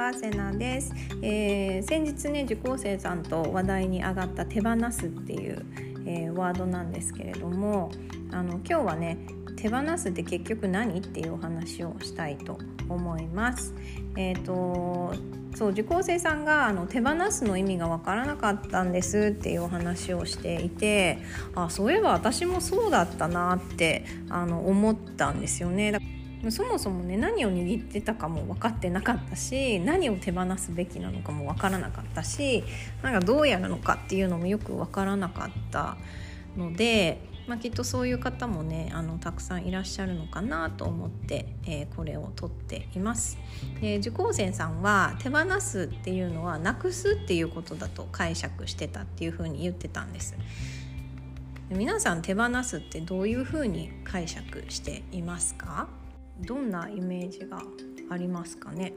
はセナです、えー、先日ね受講生さんと話題に上がった手放すっていう、えー、ワードなんですけれどもあの今日はね手放すって結局何っていうお話をしたいと思います。えーと、そう受講生さんがあの手放すの意味が分からなかったんですっていうお話をしていてあそういえば私もそうだったなってあの思ったんですよね。そもそもね何を握ってたかも分かってなかったし何を手放すべきなのかも分からなかったしなんかどうやるのかっていうのもよく分からなかったので、まあ、きっとそういう方もねあのたくさんいらっしゃるのかなと思って、えー、これを取っています。で受講生さんは手放すっていうのはなくすっていうことだと解釈してたっていうふうに言ってたんです。皆さん手放すってどういうふうに解釈していますか？どんなイメージがありますかね？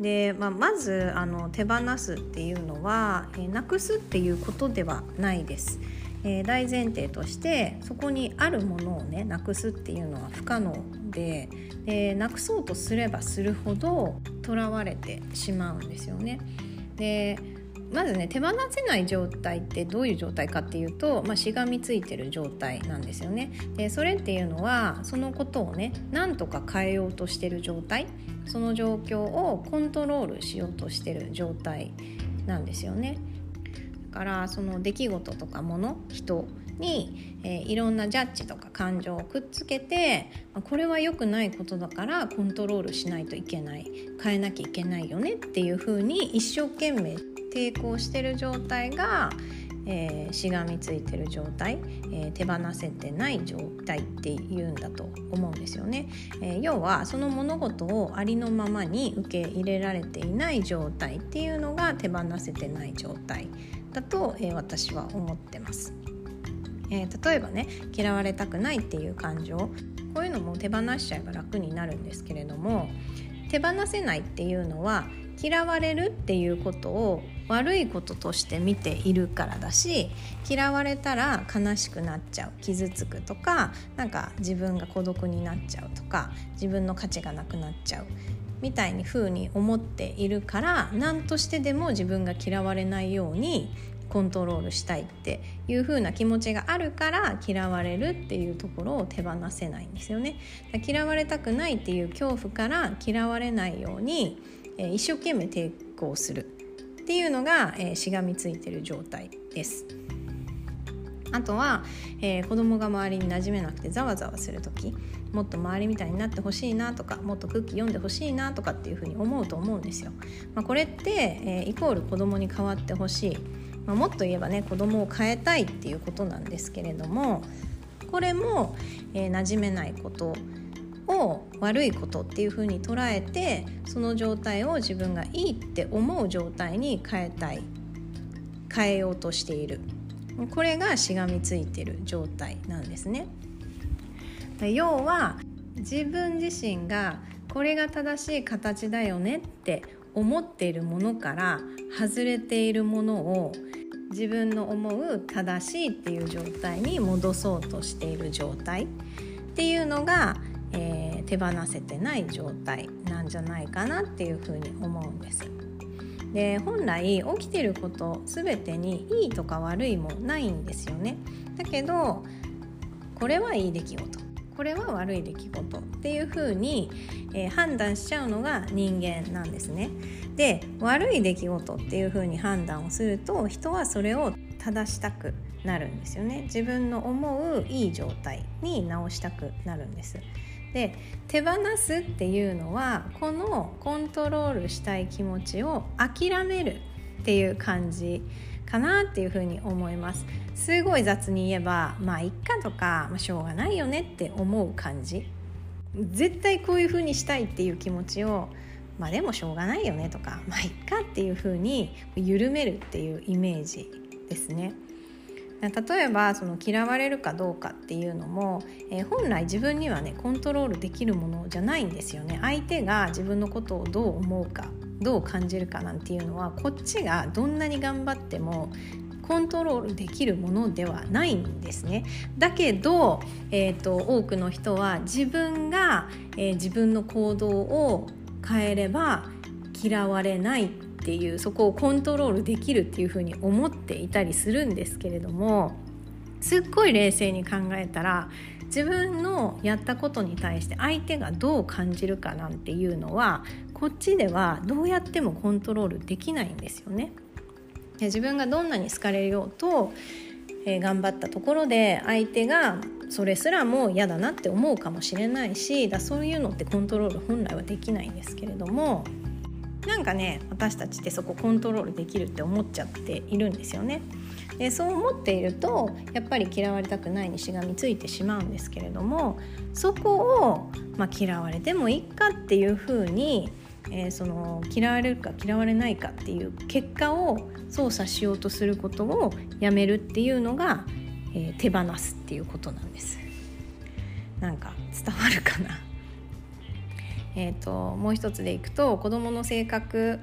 で、まあ、まずあの手放すっていうのは、えなくすっていうことではないです。えー、大前提としてそこにあるものをねなくすっていうのは不可能ででなくそうとすればするほどとらわれてしまうんですよね。でまずね手放せない状態ってどういう状態かっていうと、まあ、しがみついてる状態なんですよね。でそれっていうのはそのことをねなんとか変えようとしてる状態その状況をコントロールしようとしてる状態なんですよね。だからその出来事とかもの人に、えー、いろんなジャッジとか感情をくっつけてこれは良くないことだからコントロールしないといけない変えなきゃいけないよねっていうふうに一生懸命抵抗してる状態が、えー、しがみついてる状態、えー、手放せてない状態っていうんだと思うんですよね、えー、要はその物事をありのままに受け入れられていない状態っていうのが手放せてない状態だと、え私は思ってます、え例えばね嫌われたくないっていう感情こういうのも手放しちゃえば楽になるんですけれども手放せないっていうのは嫌われるっていうことを悪いこととして見ているからだし嫌われたら悲しくなっちゃう傷つくとかなんか自分が孤独になっちゃうとか自分の価値がなくなっちゃうみたいに風に思っているから何としてでも自分が嫌われないようにコントロールしたいっていう風な気持ちがあるから嫌われるっていうところを手放せないんですよね。嫌われたくないっていう恐怖から嫌われないようにえ一生懸命抵抗するっていうのが、えしがみついてる状態です。あとは、えー、子供が周りに馴染めなくてざわざわする時もっと周りみたいになってほしいなとかもっと空気読んでほしいなとかっていうふうに思うと思うんですよ。まあ、これって、えー、イコール子供に変わってほしい、まあ、もっと言えばね子供を変えたいっていうことなんですけれどもこれも、えー、馴染めないことを悪いことっていうふうに捉えてその状態を自分がいいって思う状態に変えたい変えようとしているこれがしがみついてる状態なんですね。要は自分自身がこれが正しい形だよねって思っているものから外れているものを自分の思う正しいっていう状態に戻そうとしている状態っていうのがえー、手放せてない状態なんじゃないかなっていうふうに思うんです。で本来起きてること全てにいいとか悪いもないんですよね。だけどこれはいい出来事これは悪い出来事っていうふうに、えー、判断しちゃうのが人間なんですね。で悪い出来事っていうふうに判断をすると人はそれを正したくなるんですよね。自分の思ういい状態に直したくなるんです。で手放すっていうのはこのコントロールしたい気持ちを諦めるっていう感じかなっていうふうに思います。すごい雑に言えばまあいっかとか、まあ、しょうがないよねって思う感じ。絶対こういうふうにしたいっていう気持ちをまあでもしょうがないよねとかまあいっかっていうふうに緩めるっていうイメージですね。例えばその嫌われるかどうかっていうのも、えー、本来自分にはねコントロールできるものじゃないんですよね。相手が自分のことをどう思うか。どう感じるかなんていうのはこっちがどんなに頑張ってもコントロールできるものではないんですね。だけど、えーと、多くの人は自分が、えー、自分の行動を変えれば嫌われないっていうそこをコントロールできるっていうふうに思っていたりするんですけれどもすっごい冷静に考えたら自分のやったことに対して相手がどう感じるかなんていうのはこっちではどうやってもコントロールできないんですよね。自分がどんなに好かれようと、えー、頑張ったところで相手がそれすらも嫌だなって思うかもしれないしだそういうのってコントロール本来はできないんですけれどもなんかね私たちってそこコントロールできるって思っちゃっているんですよね。でそう思っているとやっぱり嫌われたくないにしがみついてしまうんですけれどもそこを、まあ、嫌われてもいいかっていうふうに、えー、その嫌われるか嫌われないかっていう結果を操作しようとすることをやめるっていうのが、えー、手放すっていうことなんです。なんか伝わるかな？えーと、もう一つでいくと子どもの性格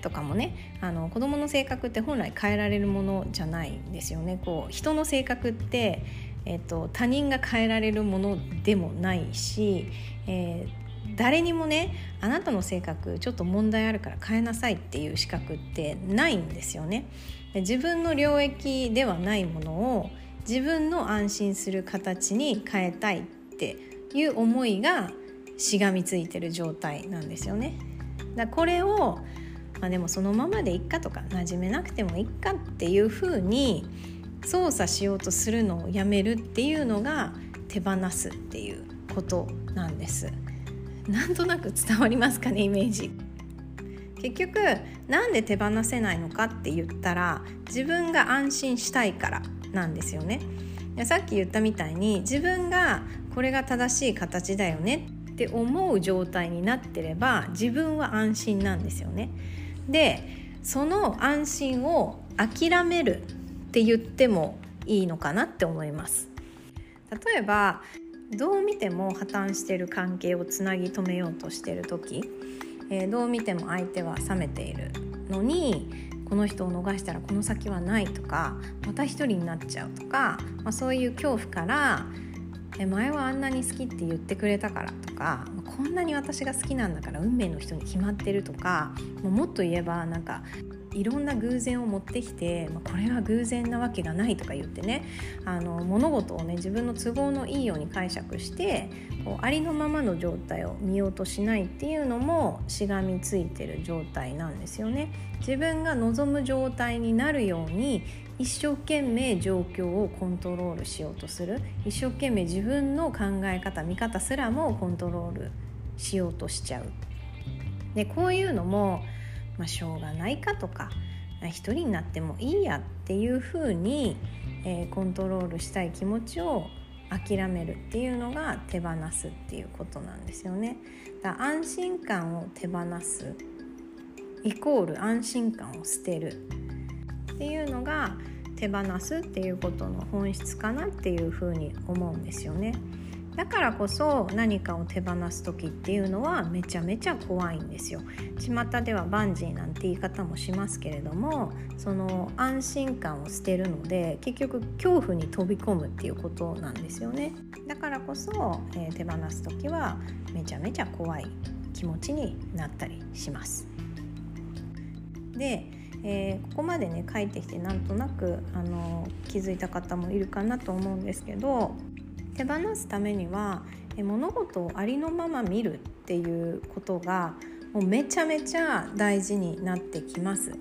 とかもねあの子どもの性格って本来変えられるものじゃないんですよね。こう人の性格って、えーと、他人が変えられるものでもないし、えー、誰にもねあなたの性格ちょっと問題あるから変えなさいっていう資格ってないんですよね。自分の領域ではないものを自分の安心する形に変えたいっていう思いがしがみついてる状態なんですよね。だこれを、まあ、でもそのままでいっかとか馴染めなくてもいっかっていうふうに操作しようとするのをやめるっていうのが手放すっていうことなんです。なんとなく伝わりますかねイメージ。結局なんで手放せないのかって言ったら自分が安心したいからなんですよね。さっき言ったみたいに自分がこれが正しい形だよねって思う状態になってれば自分は安心なんですよね。でその安心を諦めるって言ってもいいのかなって思います。例えばどう見ても破綻してる関係をつなぎ止めようとしてる時、えー、どう見ても相手は冷めているのにこの人を逃したらこの先はないとかまた一人になっちゃうとか、まあ、そういう恐怖からえ前はあんなに好きって言ってくれたからとかこんなに私が好きなんだから運命の人に決まってるとかもっと言えばなんかいろんな偶然を持ってきて、まあ、これは偶然なわけがないとか言ってねあの物事をね自分の都合のいいように解釈してこうありのままの状態を見ようとしないっていうのもしがみついてる状態なんですよね。自分が望む状態になるように一生懸命状況をコントロールしようとする一生懸命自分の考え方見方すらもコントロールしようとしちゃうでこういうのも、まあ、しょうがないかとか一人になってもいいやっていうふうに、えー、コントロールしたい気持ちを諦めるっていうのが手放すっていうことなんですよね。だ安心感を手放すイコール安心感を捨てるっていうのが手放すっていうことの本質かなっていうふうに思うんですよね。だからこそ何かを手放す時っていうのはめちゃめちゃ怖いんですよ。巷ではバンジーなんて言い方もしますけれどもその安心感を捨てるので結局恐怖に飛び込むっていうことなんですよね。だからこそ、えー、手放す時はめちゃめちゃ怖い気持ちになったりします。でえー、ここまでね書いてきてなんとなくあの気づいた方もいるかなと思うんですけど手放すためには、え物事をありのまま見るっていうことがもうめちゃめちゃ大事になってきます。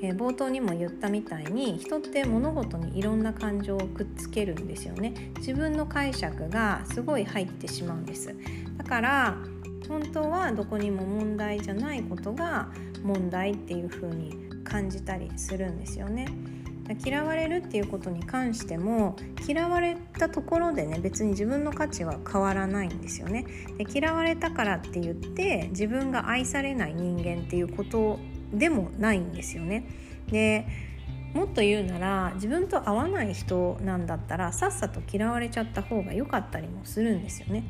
えー、冒頭にも言ったみたいに人って物事にいろんな感情をくっつけるんですよね自分の解釈がすごい入ってしまうんですだから本当はどこにも問題じゃないことが問題っていう風に感じたりするんですよね。嫌われるっていうことに関しても嫌われたところでね別に自分の価値は変わらないんですよね。で嫌われたからって言って自分が愛されない人間っていうことでもないんですよね。でもっと言うなら自分と合わない人なんだったらさっさと嫌われちゃった方が良かったりもするんですよね。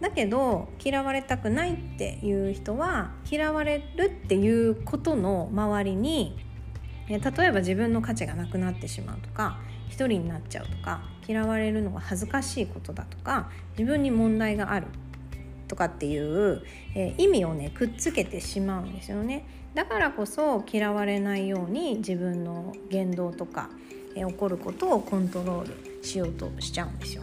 だけど嫌われたくないっていう人は嫌われるっていうことの周りにえ例えば自分の価値がなくなってしまうとか一人になっちゃうとか嫌われるのが恥ずかしいことだとか自分に問題があるとかっていう、え、意味をねくっつけてしまうんですよね。だからこそ嫌われないように自分の言動とか、え、起こることをコントロールしようとしちゃうんですよ。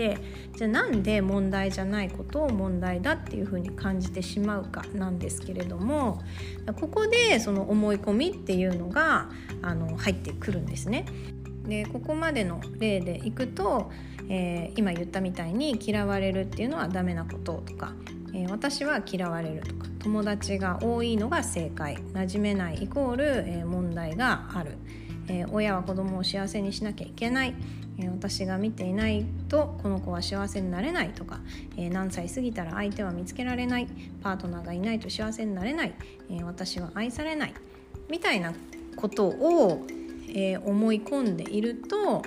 でじゃあなんで問題じゃないことを問題だっていうふうに感じてしまうかなんですけれどもここでその思い込みっていうのがあの入ってくるんですね。でここまでの例でいくと、えー、今言ったみたいに嫌われるっていうのはダメなこととか、えー、私は嫌われるとか友達が多いのが正解馴染めないイコール、えー、問題がある、え親は子供を幸せにしなきゃいけないえ私が見ていないとこの子は幸せになれないとか、え何歳過ぎたら相手は見つけられないパートナーがいないと幸せになれない、え私は愛されないみたいなことを、え思い込んでいると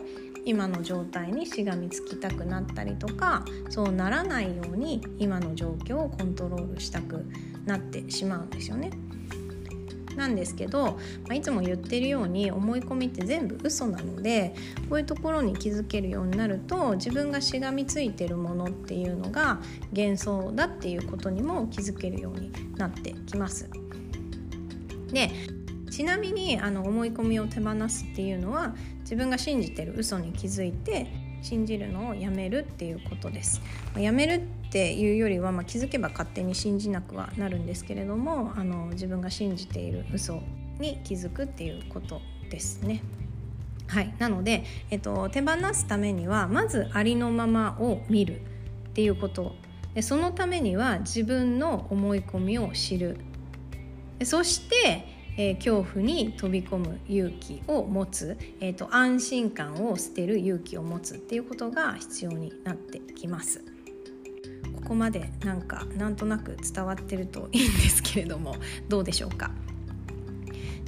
今の状態にしがみつきたくなったりとかそうならないように今の状況をコントロールしたくなってしまうんですよね。なんですけど、まあ、いつも言ってるように思い込みって全部嘘なのでこういうところに気づけるようになると自分がしがみついてるものっていうのが幻想だっていうことにも気づけるようになってきます。でちなみにあの思い込みを手放すっていうのは自分が信じてる嘘に気づいて信じるのをやめるっていうことです。やめるっていうよりは、まあ、気づけば勝手に信じなくはなるんですけれどもあの自分が信じている嘘に気づくっていうことですね。はい、なので、えっと、手放すためにはまずありのままを見るっていうことでそのためには自分の思い込みを知るそしてえー、恐怖に飛び込む勇気を持つ、えーと、安心感を捨てる勇気を持つっていうことが必要になってきます。ここまでなんかなんとなく伝わってるといいんですけれどもどうでしょうか？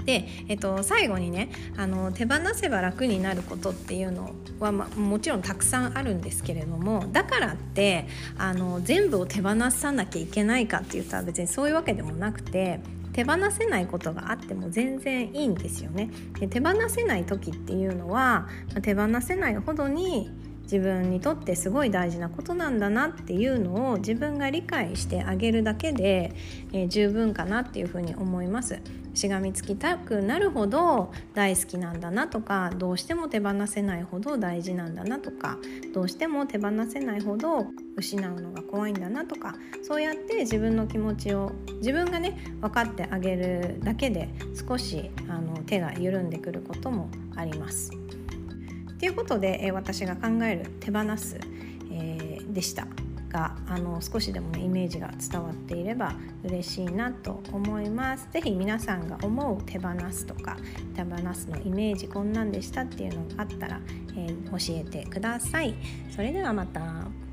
で、えっと、最後にねあの手放せば楽になることっていうのは、ま、もちろんたくさんあるんですけれどもだからってあの全部を手放さなきゃいけないかって言ったら別にそういうわけでもなくて手放せないことがあっても全然いいんですよね。で手放せない時っていうのは手放せないほどに自分にとってすごい大事なことなんだなっていうのを自分が理解してあげるだけで、えー、十分かなっていうふうに思います。しがみつきたくなるほど大好きなんだなとかどうしても手放せないほど大事なんだなとかどうしても手放せないほど失うのが怖いんだなとかそうやって自分の気持ちを自分がね分かってあげるだけで少しあの手が緩んでくることもあります。ということで、え私が考える手放す、えー、でしたがあの少しでもねイメージが伝わっていれば嬉しいなと思います。是非皆さんが思う手放すとか手放すのイメージこんなんでしたっていうのがあったら、えー、教えてください。それではまた。